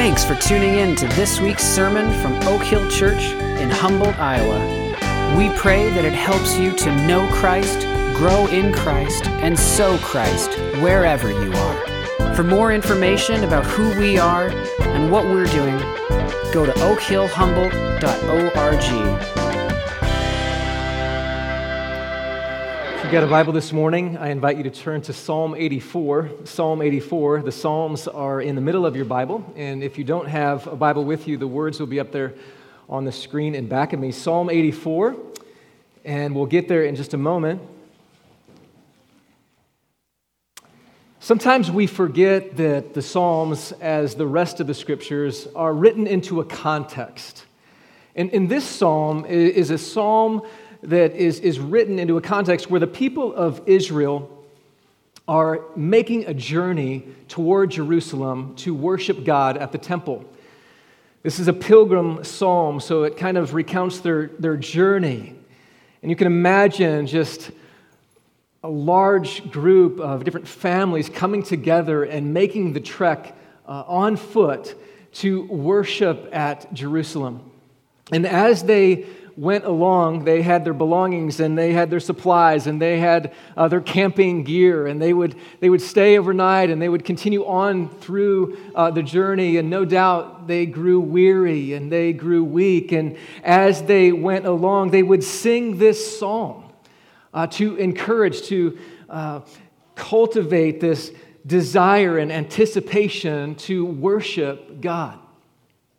Thanks for tuning in to this week's sermon from Oak Hill Church in Humboldt, Iowa. We pray that it helps you to know Christ, grow in Christ, and sow Christ wherever you are. For more information about who we are and what we're doing, go to oakhillhumboldt.org. You've got a Bible this morning, I invite you to turn to Psalm 84. Psalm 84, the Psalms are in the middle of your Bible, and if you don't have a Bible with you, the words will be up there on the screen in back of me. Psalm 84, and we'll get there in just a moment. Sometimes we forget that the Psalms, as the rest of the scriptures, are written into a context. And, and this psalm is a psalm that is, is written into a context where the people of Israel are making a journey toward Jerusalem to worship God at the temple. This is a pilgrim psalm, so it kind of recounts their, their journey. And you can imagine just a large group of different families coming together and making the trek uh, on foot to worship at Jerusalem. And as they went along, they had their belongings and they had their supplies and they had uh, their camping gear and they would, they would stay overnight and they would continue on through uh, the journey. And no doubt they grew weary and they grew weak. And as they went along, they would sing this song uh, to encourage, to uh, cultivate this desire and anticipation to worship God.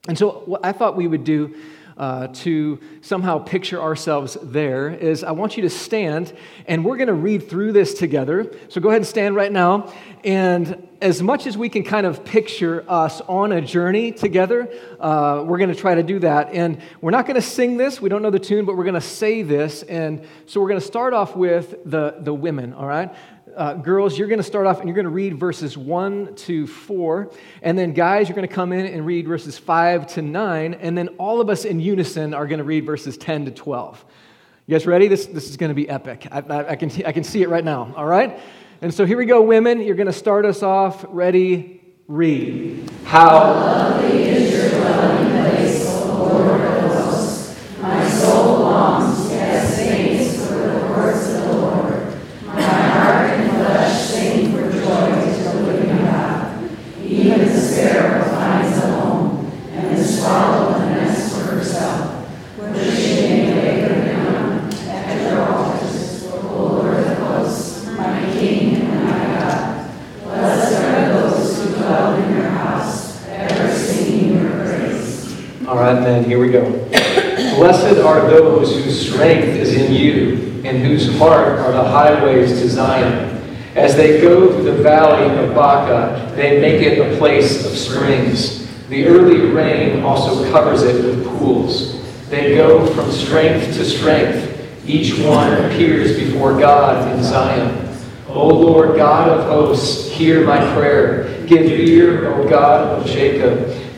And so, what I thought we would do uh, to somehow picture ourselves there is I want you to stand and we're going to read through this together. So go ahead and stand right now. And as much as we can kind of picture us on a journey together, uh, we're going to try to do that. And we're not going to sing this, we don't know the tune, but we're going to say this. And so we're going to start off with the, the women, all right? Uh, girls, you're going to start off and you're going to read verses 1 to 4. And then, guys, you're going to come in and read verses 5 to 9. And then, all of us in unison are going to read verses 10 to 12. You guys ready? This, this is going to be epic. I, I, I, can, I can see it right now, all right? And so, here we go, women. You're going to start us off. Ready? Read. How lovely is your dwelling place, O Lord of hosts. My soul longs then here we go. Blessed are those whose strength is in you, and whose heart are the highways to Zion. As they go through the valley of Baca, they make it a place of springs. The early rain also covers it with pools. They go from strength to strength. Each one appears before God in Zion. O Lord God of hosts, hear my prayer. Give ear, O God of Jacob.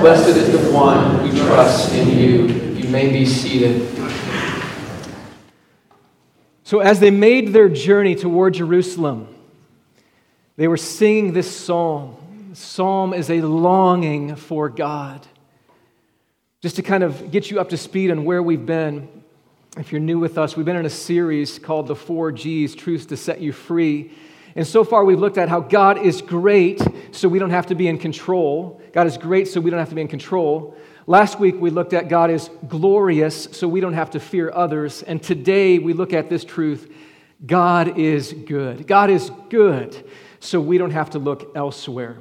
Blessed is the one who trusts in you. You may be seated. So, as they made their journey toward Jerusalem, they were singing this psalm. psalm is a longing for God. Just to kind of get you up to speed on where we've been, if you're new with us, we've been in a series called The Four G's Truths to Set You Free. And so far, we've looked at how God is great, so we don't have to be in control. God is great, so we don't have to be in control. Last week, we looked at God is glorious, so we don't have to fear others. And today, we look at this truth God is good. God is good, so we don't have to look elsewhere.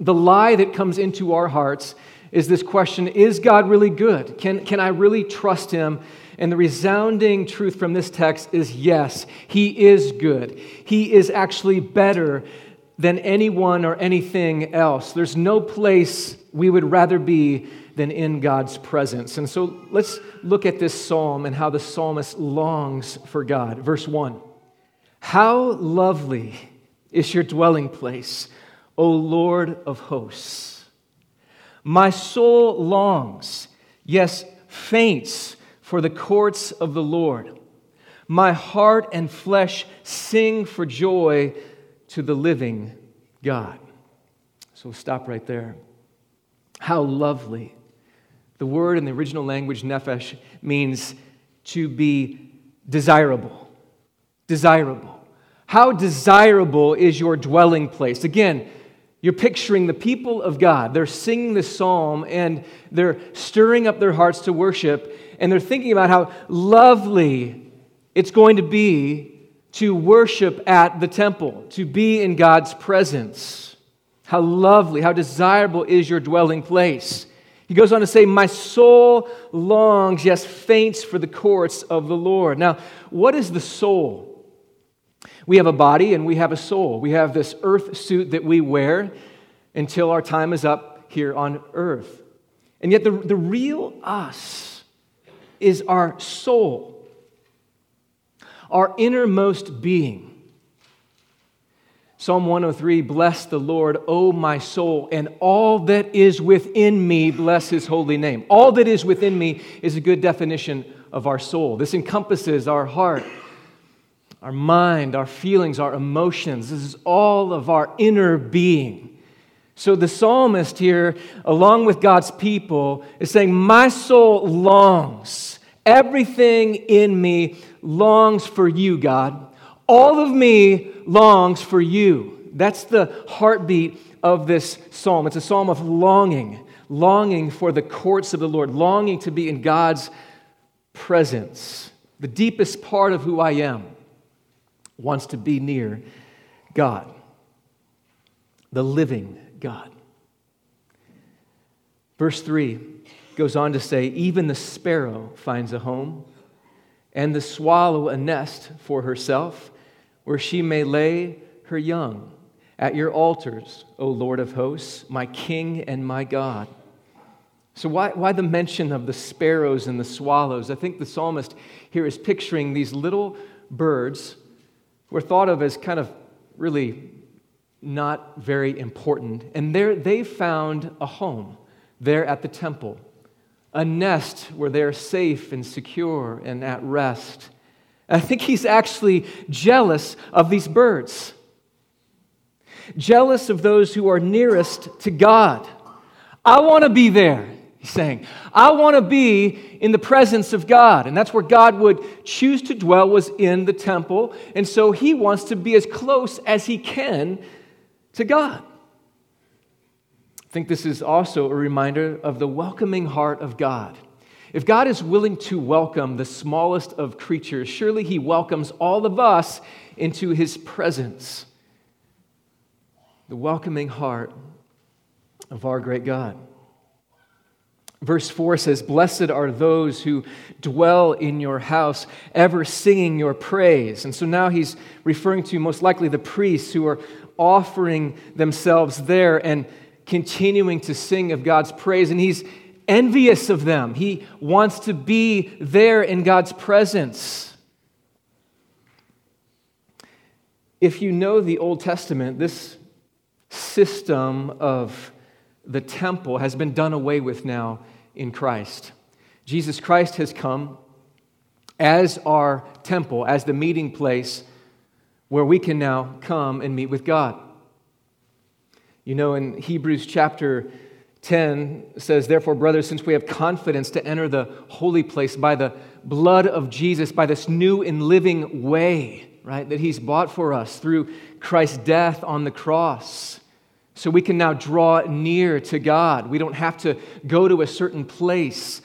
The lie that comes into our hearts is this question Is God really good? Can, can I really trust Him? And the resounding truth from this text is yes, He is good. He is actually better than anyone or anything else. There's no place We would rather be than in God's presence. And so let's look at this psalm and how the psalmist longs for God. Verse 1 How lovely is your dwelling place, O Lord of hosts! My soul longs, yes, faints for the courts of the Lord. My heart and flesh sing for joy to the living God. So we'll stop right there. How lovely. The word in the original language, nephesh, means to be desirable. Desirable. How desirable is your dwelling place? Again, you're picturing the people of God. They're singing the psalm and they're stirring up their hearts to worship, and they're thinking about how lovely it's going to be to worship at the temple, to be in God's presence. How lovely, how desirable is your dwelling place. He goes on to say, My soul longs, yes, faints for the courts of the Lord. Now, what is the soul? We have a body and we have a soul. We have this earth suit that we wear until our time is up here on earth. And yet, the, the real us is our soul, our innermost being. Psalm 103 Bless the Lord, O my soul, and all that is within me, bless his holy name. All that is within me is a good definition of our soul. This encompasses our heart, our mind, our feelings, our emotions. This is all of our inner being. So the psalmist here, along with God's people, is saying, My soul longs. Everything in me longs for you, God. All of me longs for you. That's the heartbeat of this psalm. It's a psalm of longing, longing for the courts of the Lord, longing to be in God's presence. The deepest part of who I am wants to be near God, the living God. Verse 3 goes on to say, Even the sparrow finds a home, and the swallow a nest for herself where she may lay her young at your altars, O Lord of hosts, my King and my God. So, why, why the mention of the sparrows and the swallows? I think the psalmist here is picturing these little birds who are thought of as kind of really not very important. And there they found a home there at the temple, a nest where they're safe and secure and at rest. I think he's actually jealous of these birds, jealous of those who are nearest to God. I want to be there, he's saying. I want to be in the presence of God. And that's where God would choose to dwell, was in the temple. And so he wants to be as close as he can to God. I think this is also a reminder of the welcoming heart of God. If God is willing to welcome the smallest of creatures, surely He welcomes all of us into His presence. The welcoming heart of our great God. Verse 4 says, Blessed are those who dwell in your house, ever singing your praise. And so now he's referring to most likely the priests who are offering themselves there and continuing to sing of God's praise. And he's envious of them. He wants to be there in God's presence. If you know the Old Testament, this system of the temple has been done away with now in Christ. Jesus Christ has come as our temple, as the meeting place where we can now come and meet with God. You know, in Hebrews chapter 10 says, Therefore, brothers, since we have confidence to enter the holy place by the blood of Jesus, by this new and living way, right, that He's bought for us through Christ's death on the cross. So we can now draw near to God. We don't have to go to a certain place,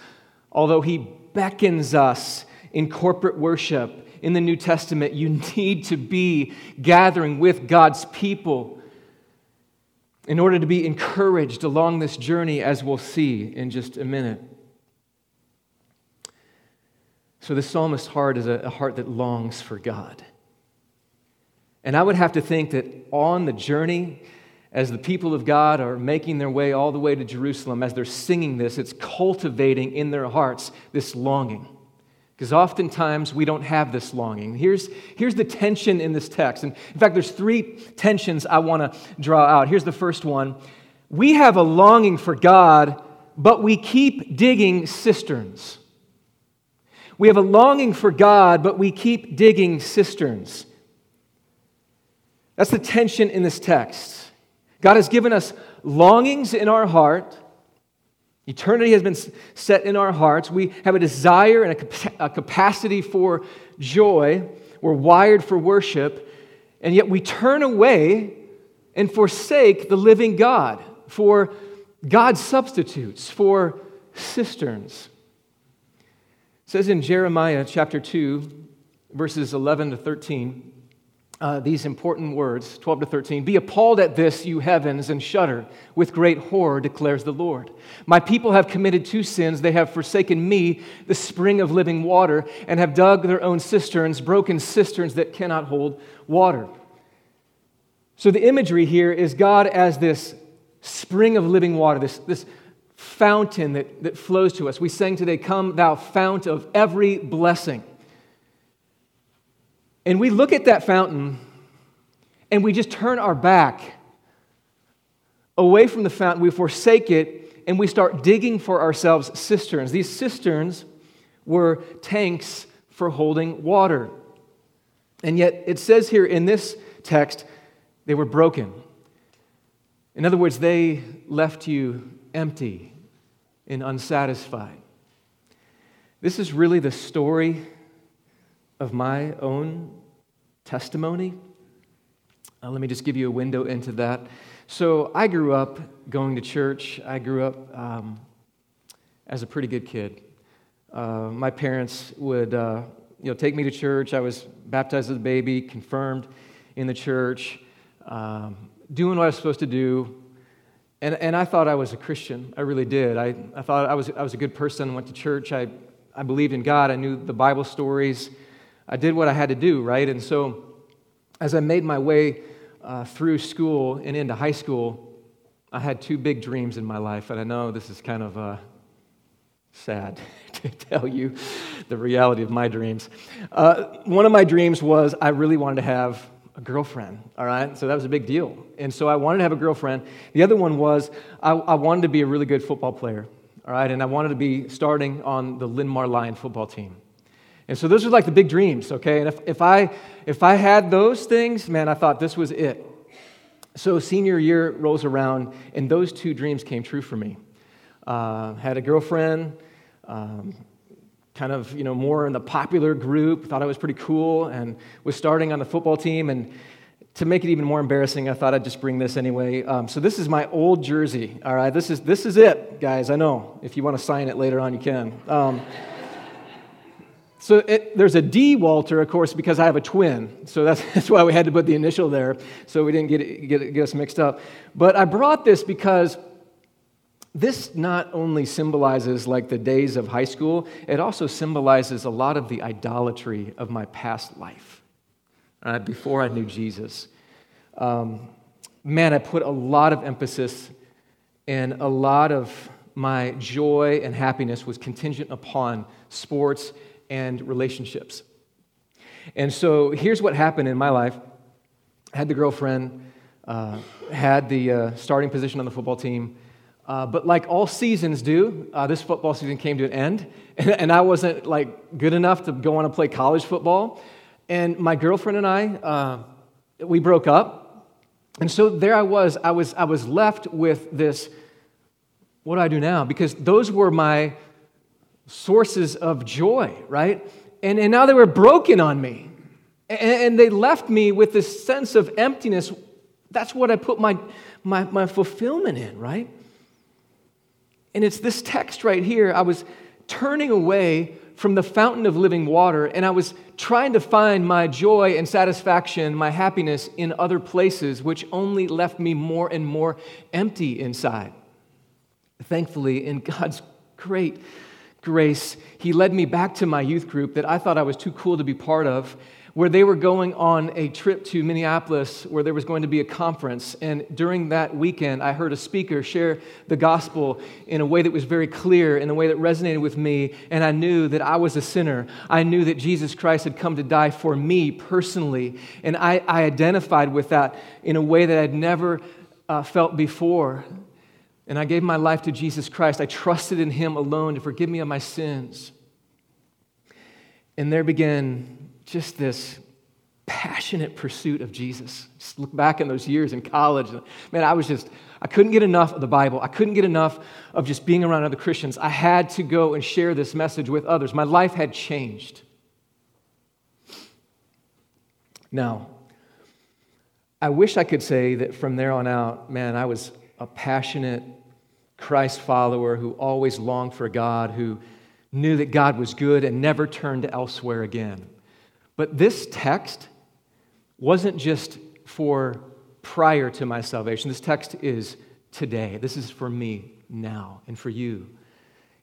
although He beckons us in corporate worship. In the New Testament, you need to be gathering with God's people in order to be encouraged along this journey, as we'll see in just a minute. So, the psalmist's heart is a, heart that longs for God. And I would have to think that on the journey, as the people of God are making their way all the way to Jerusalem, as they're singing this, it's cultivating in their hearts this longing. Because oftentimes we don't have this longing. Here's, here's the tension in this text. And in fact, there's three tensions I want to draw out. Here's the first one We have a longing for God, but we keep digging cisterns. We have a longing for God, but we keep digging cisterns. That's the tension in this text. God has given us longings in our heart Eternity has been set in our hearts. We have a desire and a capacity for joy. We're wired for worship. And yet we turn away and forsake the living God for God's substitutes, for cisterns. It says in Jeremiah chapter 2, verses 11 to 13 uh, these important words 12 to 13 Be appalled at this, you heavens, and shudder. With great horror declares the Lord. My people have committed two sins. They have forsaken me, the spring of living water, and have dug their own cisterns, broken cisterns that cannot hold water. So the imagery here is God as this spring of living water, this, this fountain that, that flows to us. We sang today, Come, thou fount of every blessing. And we look at that fountain and we just turn our back away from the fountain. We forsake it and we start digging for ourselves cisterns. These cisterns were tanks for holding water. And yet it says here in this text, they were broken. In other words, they left you empty and unsatisfied. This is really the story of my own testimony. Uh, let me just give you a window into that. So, I grew up going to church. I grew up um, as a pretty good kid. Uh, my parents would uh, you know, take me to church. I was baptized as a baby, confirmed in the church, um, doing what I was supposed to do. And, and I thought I was a Christian. I really did. I, I thought I was, I was a good person, went to church. I, I believed in God. I knew the Bible stories. I did what I had to do, right? And so as I made my way uh, through school and into high school, I had two big dreams in my life. And I know this is kind of uh, sad to tell you the reality of my dreams. Uh, one of my dreams was I really wanted to have a girlfriend, all right? So that was a big deal. And so I wanted to have a girlfriend. The other one was I, I wanted to be a really good football player, all right? And I wanted to be starting on the Linn-Mar Lion football team. And so those are like the big dreams, okay? And if, if, I, if I had those things, man, I thought this was it. So senior year rolls around, and those two dreams came true for me. Uh, had a girlfriend, um, kind of, you know, more in the popular group, thought I was pretty cool, and was starting on the football team. And to make it even more embarrassing, I thought I'd just bring this anyway. Um, so this is my old jersey, all right? This is, this is it, guys, I know. If you want to sign it later on, you can. Um, so it, there's a D Walter, of course, because I have a twin. So that's, that's why we had to put the initial there, so we didn't get, get, get us mixed up. But I brought this because this not only symbolizes like the days of high school, it also symbolizes a lot of the idolatry of my past life before I knew Jesus. Um, man, I put a lot of emphasis and a lot of my joy and happiness was contingent upon sports and relationships. And so here's what happened in my life I had the girlfriend, uh, had the uh, starting position on the football team. Uh, but like all seasons do, uh, this football season came to an end, and, and, I wasn't like good enough to go on and play college football. And my girlfriend and I, uh, we broke up, and so there I was. I was I was left with this. What do I do now? Because those were my sources of joy, right? And, and now they were broken on me. And, and they left me with this sense of emptiness. That's what I put my, my, my fulfillment in, right? And it's this text right here. I was turning away from the fountain of living water, and I was trying to find my joy and satisfaction, my happiness in other places, which only left me more and more empty inside. Thankfully, in God's great grace, he led me back to my youth group that I thought I was too cool to be part of. where they were going on a trip to Minneapolis where there was going to be a conference. And during that weekend, I heard a speaker share the gospel in a way that was very clear, in a way that resonated with me. And I knew that I was a sinner. I knew that Jesus Christ had come to die for me personally. And I, I identified with that in a way that I'd never uh, felt before. And I gave my life to Jesus Christ. I trusted in Him alone to forgive me of my sins. And there began just this passionate pursuit of Jesus. Just look back in those years in college. Man, I was just, I couldn't get enough of the Bible. I couldn't get enough of just being around other Christians. I had to go and share this message with others. My life had changed. Now, I wish I could say that from there on out, man, I was a passionate Christ follower who always longed for God, who knew that God was good and never turned elsewhere again. But this text wasn't just for prior to my salvation. This text is today. This is for me now and for you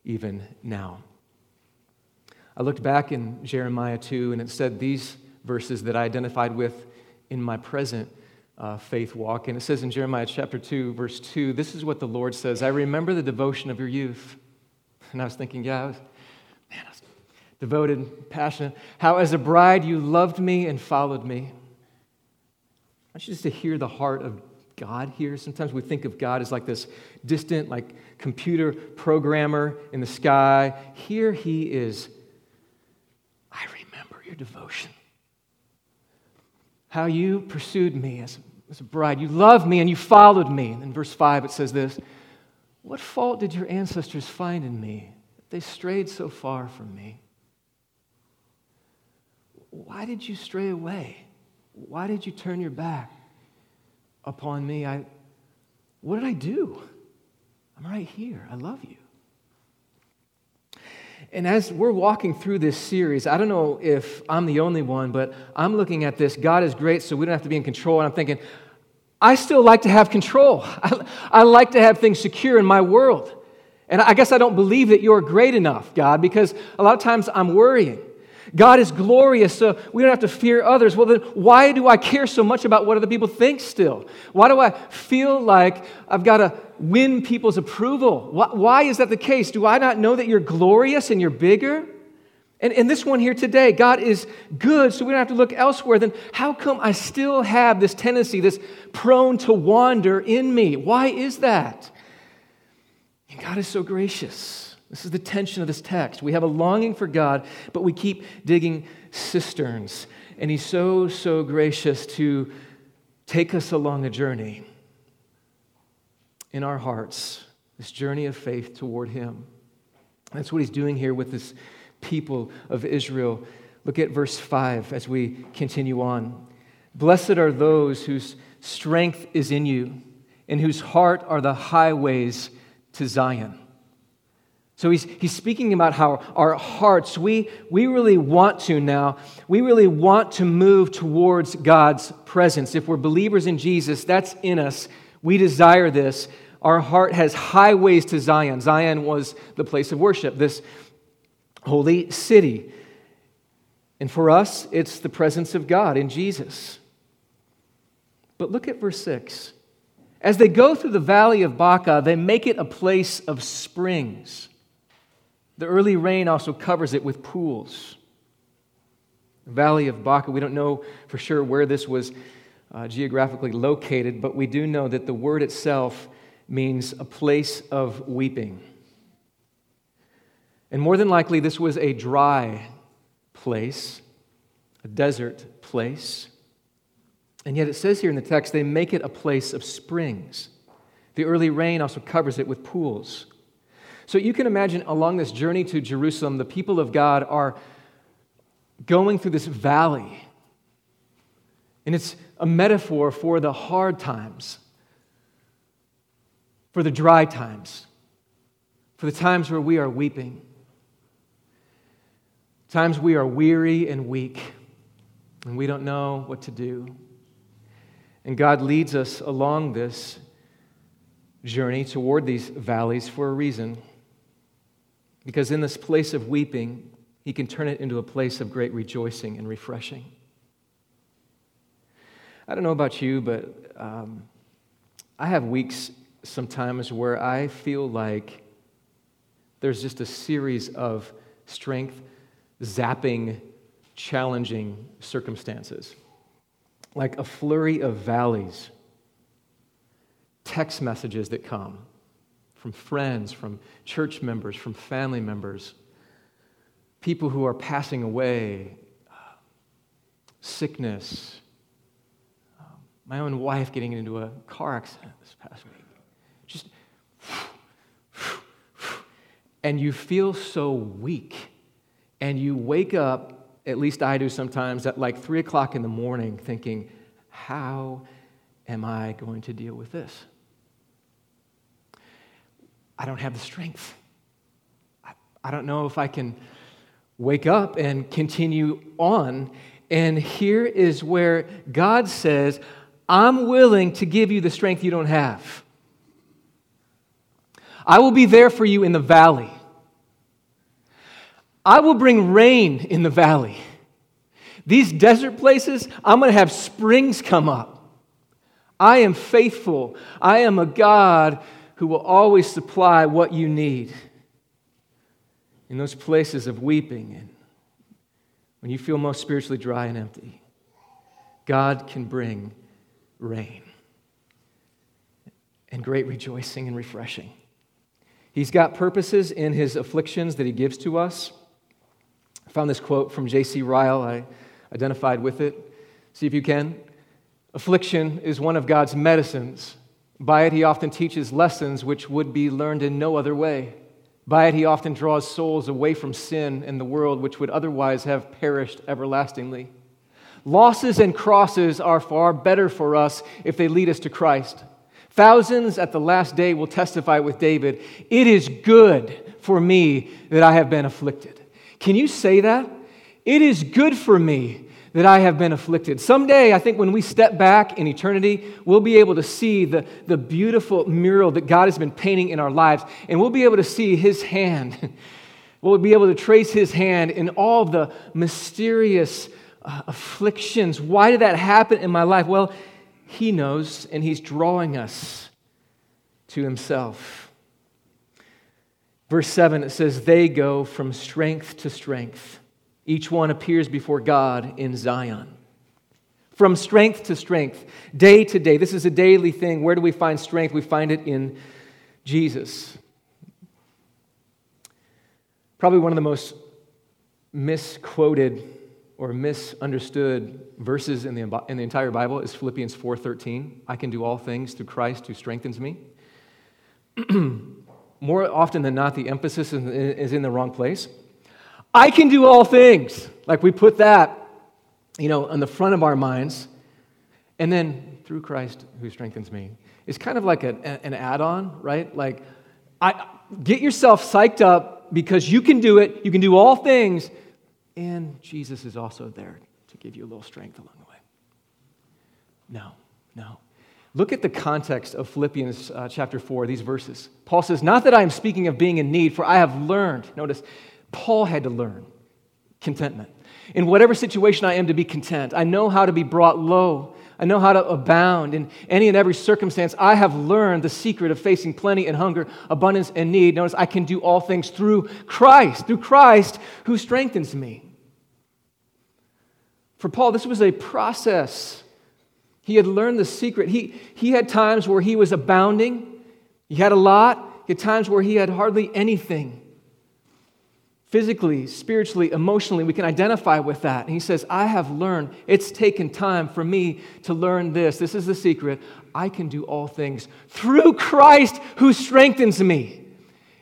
even now. I looked back in Jeremiah 2 and it said these verses that I identified with in my present uh, faith walk. And it says in Jeremiah chapter 2, verse 2, this is what the Lord says I remember the devotion of your youth. And I was thinking, yeah, I was, man, I was devoted, passionate. How, as a bride, you loved me and followed me. I want you just to hear the heart of God here. Sometimes we think of God as like this distant, like computer programmer in the sky. Here he is. I remember your devotion. How you pursued me as, as a bride. You loved me and you followed me. In verse 5, it says this What fault did your ancestors find in me? that They strayed so far from me. Why did you stray away? Why did you turn your back upon me? I, what did I do? I'm right here. I love you. And as we're walking through this series, I don't know if I'm the only one, but I'm looking at this. God is great, so we don't have to be in control. And I'm thinking, I still like to have control. I, like to have things secure in my world. And I guess I don't believe that you're great enough, God, because a lot of times I'm worrying. God is glorious, so we don't have to fear others. Well, then why do I care so much about what other people think still? Why do I feel like I've got to win people's approval? Why, is that the case? Do I not know that you're glorious and you're bigger? And, and this one here today, God is good, so we don't have to look elsewhere. Then how come I still have this tendency, this prone to wander in me? Why is that? And God is so gracious. This is the tension of this text. We have a longing for God, but we keep digging cisterns. And He's so, so gracious to take us along a journey in our hearts, this journey of faith toward Him. That's what He's doing here with this people of Israel. Look at verse 5 as we continue on. Blessed are those whose strength is in you, and whose heart are the highways to Zion. So he's, he's speaking about how our hearts, we, we really want to now, we really want to move towards God's presence. If we're believers in Jesus, that's in us. We desire this. Our heart has highways to Zion. Zion was the place of worship, this holy city. And for us, it's the presence of God in Jesus. But look at verse 6. As they go through the valley of Baca, they make it a place of springs. The early rain also covers it with pools. The Valley of Baca, we don't know for sure where this was uh, geographically located, but we do know that the word itself means a place of weeping. And more than likely, this was a dry place, a desert place. And yet it says here in the text, they make it a place of springs. The early rain also covers it with pools. So you can imagine along this journey to Jerusalem, the people of God are going through this valley. And it's a metaphor for the hard times, for the dry times, for the times where we are weeping, times we are weary and weak, and we don't know what to do. And God leads us along this journey toward these valleys for a reason. Because in this place of weeping, he can turn it into a place of great rejoicing and refreshing. I don't know about you, but um, I have weeks sometimes where I feel like there's just a series of strength zapping, challenging circumstances, like a flurry of valleys, text messages that come from friends, from church members, from family members, people who are passing away, sickness, um, my own wife getting into a car accident this past week. Just, and you feel so weak. And you wake up, at least I do sometimes, at like three o'clock in the morning thinking, how am I going to deal with this? I don't have the strength. I, I don't know if I can wake up and continue on. And here is where God says, I'm willing to give you the strength you don't have. I will be there for you in the valley. I will bring rain in the valley. These desert places, I'm going to have springs come up. I am faithful. I am a God who will always supply what you need. In those places of weeping and when you feel most spiritually dry and empty, God can bring rain and great rejoicing and refreshing. He's got purposes in his afflictions that he gives to us. I found this quote from J.C. Ryle. I identified with it. See if you can. Affliction is one of God's medicines. By it, he often teaches lessons which would be learned in no other way. By it, he often draws souls away from sin and the world, which would otherwise have perished everlastingly. Losses and crosses are far better for us if they lead us to Christ. Thousands at the last day will testify with David, It is good for me that I have been afflicted. Can you say that? It is good for me that I have been afflicted. Someday, I think when we step back in eternity, we'll be able to see the, the beautiful mural that God has been painting in our lives, and we'll be able to see His hand. we'll be able to trace His hand in all the mysterious uh, afflictions. Why did that happen in my life? Well, he knows, and He's drawing us to Himself. Verse 7, it says, They go from strength to strength. Each one appears before God in Zion. From strength to strength, day to day. This is a daily thing. Where do we find strength? We find it in Jesus. Probably one of the most misquoted or misunderstood verses in the, in the entire Bible is Philippians 4:13. I can do all things through Christ who strengthens me. More often than not, the emphasis is in the wrong place. I can do all things. Like we put that, you know, on the front of our minds. And then through Christ who strengthens me. It's kind of like a, an add on, right? Like, I, get yourself psyched up because you can do it. You can do all things and Jesus is also there to give you a little strength along the way. No, no. Look at the context of Philippians uh, chapter 4, these verses. Paul says, Not that I am speaking of being in need, for I have learned. Notice, Paul had to learn contentment. In whatever situation I am, to be content. I know how to be brought low. I know how to abound in any and every circumstance. I have learned the secret of facing plenty and hunger, abundance and need. Notice I can do all things through Christ, through Christ who strengthens me. For Paul, this was a process. He had learned the secret. He, he had times where he was abounding, he had a lot, he had times where he had hardly anything physically, spiritually, emotionally, we can identify with that. And he says, I have learned, it's taken time for me to learn this. This is the secret. I can do all things through Christ who strengthens me.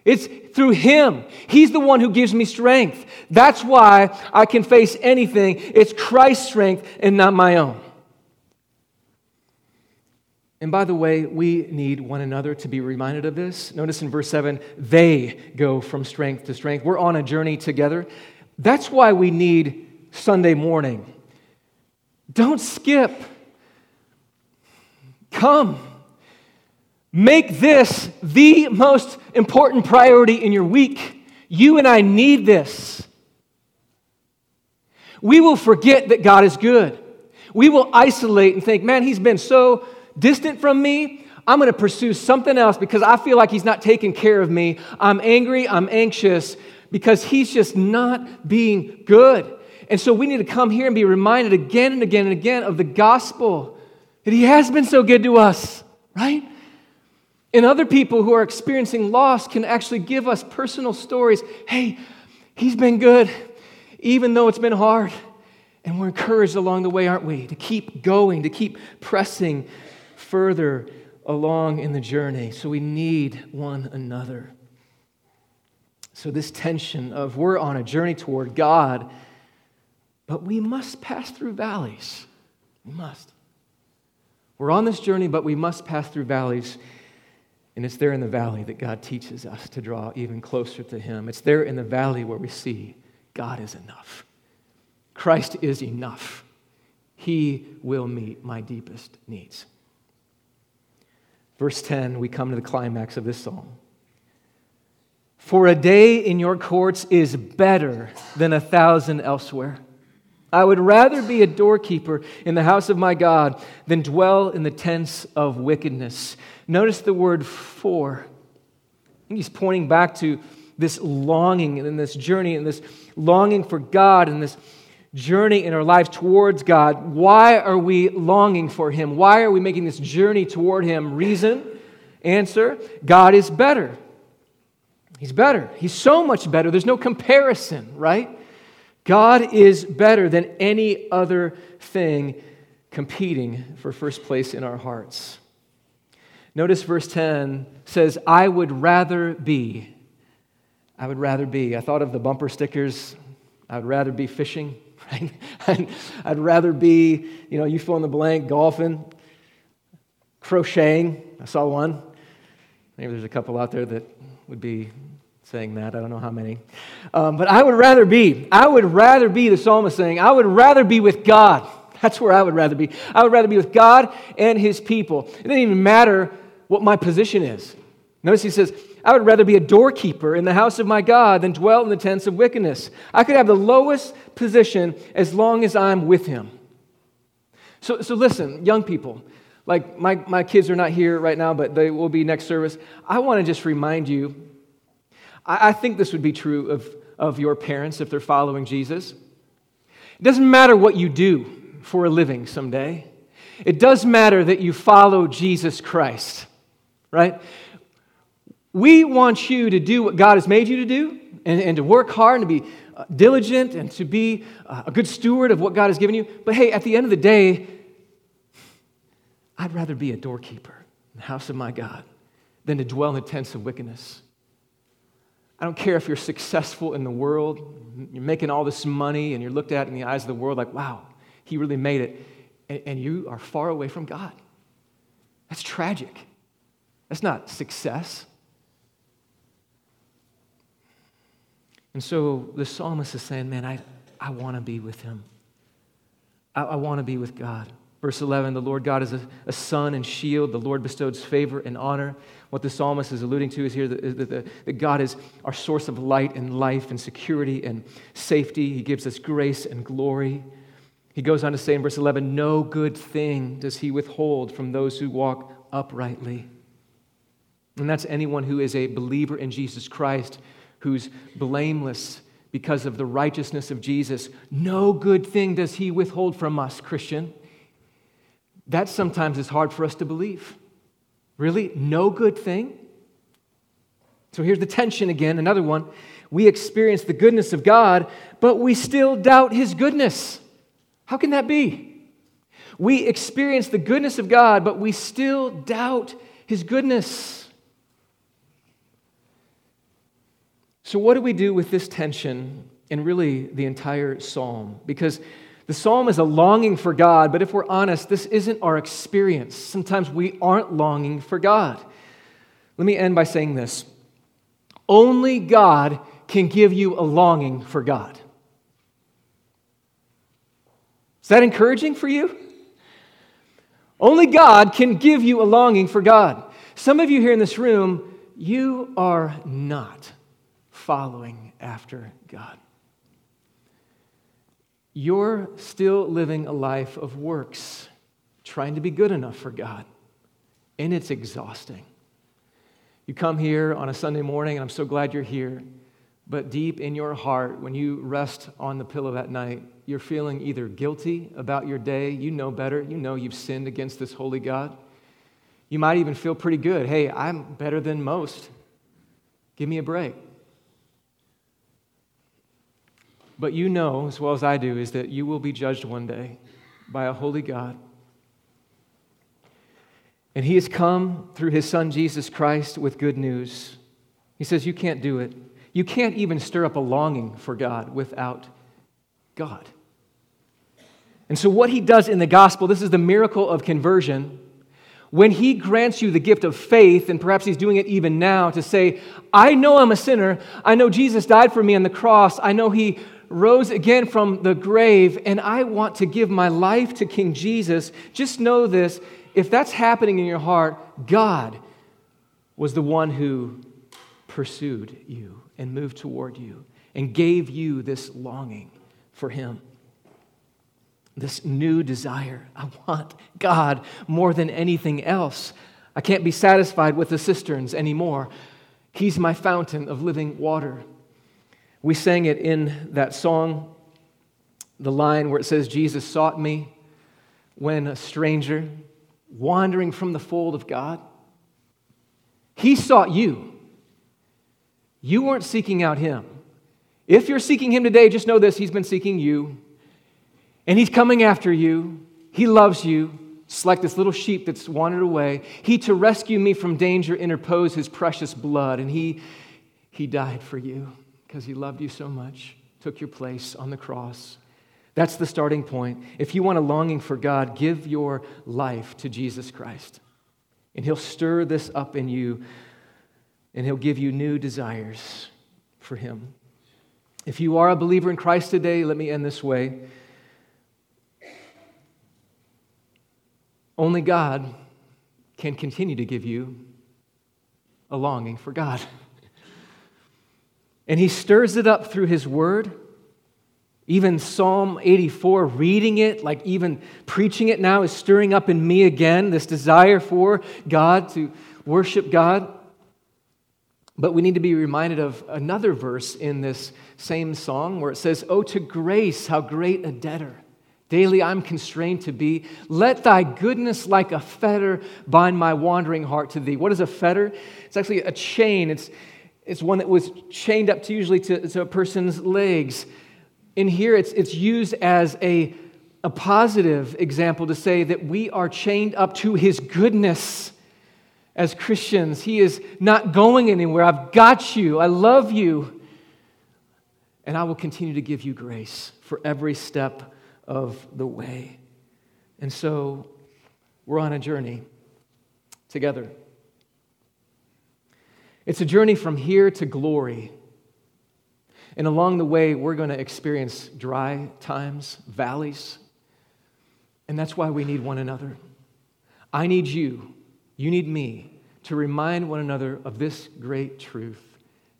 It's through Him. He's the one who gives me strength. That's why I can face anything. It's Christ's strength and not my own. And by the way, we need one another to be reminded of this. Notice in verse 7, they go from strength to strength. We're on a journey together. That's why we need Sunday morning. Don't skip. Come. Make this the most important priority in your week. You and I need this. We will forget that God is good. We will isolate and think, man, he's been so distant from me. I'm going to pursue something else because I feel like he's not taking care of me. I'm angry, I'm anxious because he's just not being good. And so we need to come here and be reminded again and again and again of the gospel that he has been so good to us, right? And other people who are experiencing loss can actually give us personal stories. Hey, he's been good, even though it's been hard. And we're encouraged along the way, aren't we? To keep going, to keep pressing further along in the journey. So we need one another. So, this tension of we're on a journey toward God, but we must pass through valleys. We must. We're on this journey, but we must pass through valleys. And it's there in the valley that God teaches us to draw even closer to Him. It's there in the valley where we see God is enough. Christ is enough. He will meet my deepest needs. Verse 10, we come to the climax of this psalm. For a day in your courts is better than a thousand elsewhere. I would rather be a doorkeeper in the house of my God than dwell in the tents of wickedness. Notice the word for. he's pointing back to this longing and this journey and this longing for God and this journey in our lives towards God. Why are we longing for Him? Why are we making this journey toward Him? Reason, answer God is better. He's better. He's so much better. There's no comparison, right? God is better than any other thing competing for first place in our hearts. Notice verse 10 says, I would rather be. I would rather be. I thought of the bumper stickers. I would rather be fishing? I'd, rather be, you know, you fill in the blank, golfing, crocheting. I saw one. Maybe there's a couple out there that would be saying that. I don't know how many. Um, but I would rather be, I would rather be, the psalmist saying, I would rather be with God. That's where I would rather be. I would rather be with God and his people. It doesn't even matter what my position is. Notice he says, I would rather be a doorkeeper in the house of my God than dwell in the tents of wickedness. I could have the lowest position as long as I'm with him. So, so listen, young people, like my, my kids are not here right now, but they will be next service. I want to just remind you I, I think this would be true of, of your parents if they're following Jesus. It doesn't matter what you do for a living someday, it does matter that you follow Jesus Christ, right? We want you to do what God has made you to do and, and to work hard and to be uh, diligent and to be uh, a good steward of what God has given you. But hey, at the end of the day, I'd rather be a doorkeeper in the house of my God than to dwell in the tents of wickedness. I don't care if you're successful in the world, you're making all this money, and you're looked at in the eyes of the world like, wow, he really made it, and, and you are far away from God. That's tragic. That's not success. And so the psalmist is saying, man, I, I want to be with him. I, I want to be with God. Verse 11 the Lord God is a, a, sun and shield. The Lord bestows favor and honor. What the psalmist is alluding to is here that, that, that God is our source of light and life and security and safety. He gives us grace and glory. He goes on to say in verse 11 No good thing does he withhold from those who walk uprightly. And that's anyone who is a believer in Jesus Christ, who's blameless because of the righteousness of Jesus. No good thing does he withhold from us, Christian. That sometimes is hard for us to believe. Really? No good thing? So here's the tension again, another one. We experience the goodness of God, but we still doubt his goodness. How can that be? We experience the goodness of God, but we still doubt his goodness. So, what do we do with this tension in really the entire psalm? Because the psalm is a longing for God, but if we're honest, this isn't our experience. Sometimes we aren't longing for God. Let me end by saying this only God can give you a longing for God. Is that encouraging for you? Only God can give you a longing for God. Some of you here in this room, you are not following after God. you're still living a life of works, trying to be good enough for God, and it's exhausting. You come here on a Sunday morning, and I'm so glad you're here. But deep in your heart, when you rest on the pillow that night, you're feeling either guilty about your day, you know better, you know you've sinned against this holy God. You might even feel pretty good. Hey, I'm better than most. Give me a break. But you know, as well as I do, is that you will be judged one day by a holy God. And He has come through His Son, Jesus Christ, with good news. He says, You can't do it. You can't even stir up a longing for God without God. And so, what He does in the gospel, this is the miracle of conversion. When He grants you the gift of faith, and perhaps He's doing it even now to say, I know I'm a sinner. I know Jesus died for me on the cross. I know He rose again from the grave, and I want to give my life to King Jesus. Just know this if that's happening in your heart, God was the one who pursued you and moved toward you and gave you this longing for Him. This new desire. I want God more than anything else. I can't be satisfied with the cisterns anymore. He's my fountain of living water. We sang it in that song, the line where it says, Jesus sought me when a stranger wandering from the fold of God. He sought you. You weren't seeking out him. If you're seeking him today, just know this He's been seeking you, and He's coming after you. He loves you. It's like this little sheep that's wandered away. He, to rescue me from danger, interposed His precious blood, and He, he died for you because He loved you so much, took your place on the cross. That's the starting point. If you want a longing for God, give your life to Jesus Christ. And He'll stir this up in you, and He'll give you new desires for Him. If you are a believer in Christ today, let me end this way. Only God can continue to give you a longing for God. And He stirs it up through His Word even Psalm 84, reading it, like even preaching it now, is stirring up in me again this desire for God, to worship God. But we need to be reminded of another verse in this same song where it says, Oh, to grace, how great a debtor. Daily I'm constrained to be. Let thy goodness like a fetter bind my wandering heart to thee. What is a fetter? It's actually a chain. It's, it's one that was chained up to usually to, to a person's legs in here, it's, it's used as a, a positive example to say that we are chained up to his goodness as Christians. He is not going anywhere. I've got you. I love you. And I will continue to give you grace for every step of the way. And so we're on a journey together. It's a journey from here to glory. And along the way, we're going to experience dry times, valleys. And that's why we need one another. I need you, you need me, to remind one another of this great truth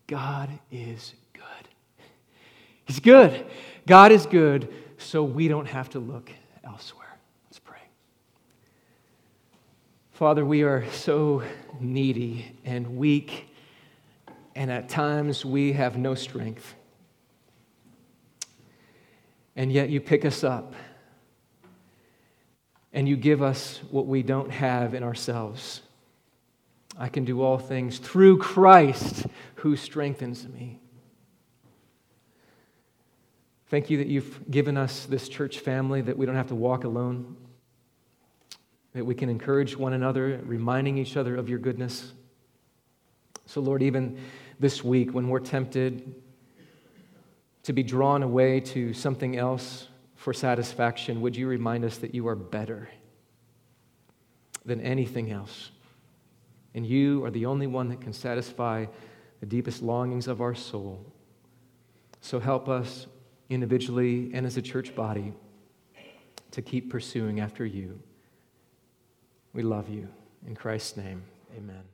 God is good. He's good. God is good, so we don't have to look elsewhere. Let's pray. Father, we are so needy and weak, and at times we have no strength and yet you pick us up and you give us what we don't have in ourselves. I can do all things through Christ who strengthens me. Thank you that you've given us this church family, that we don't have to walk alone, that we can encourage one another, reminding each other of your goodness. So, Lord, even this week when we're tempted to be drawn away to something else for satisfaction, would you remind us that you are better than anything else? And you are the only one that can satisfy the deepest longings of our soul. So help us individually and as a church body to keep pursuing after you. We love you. In Christ's name, amen.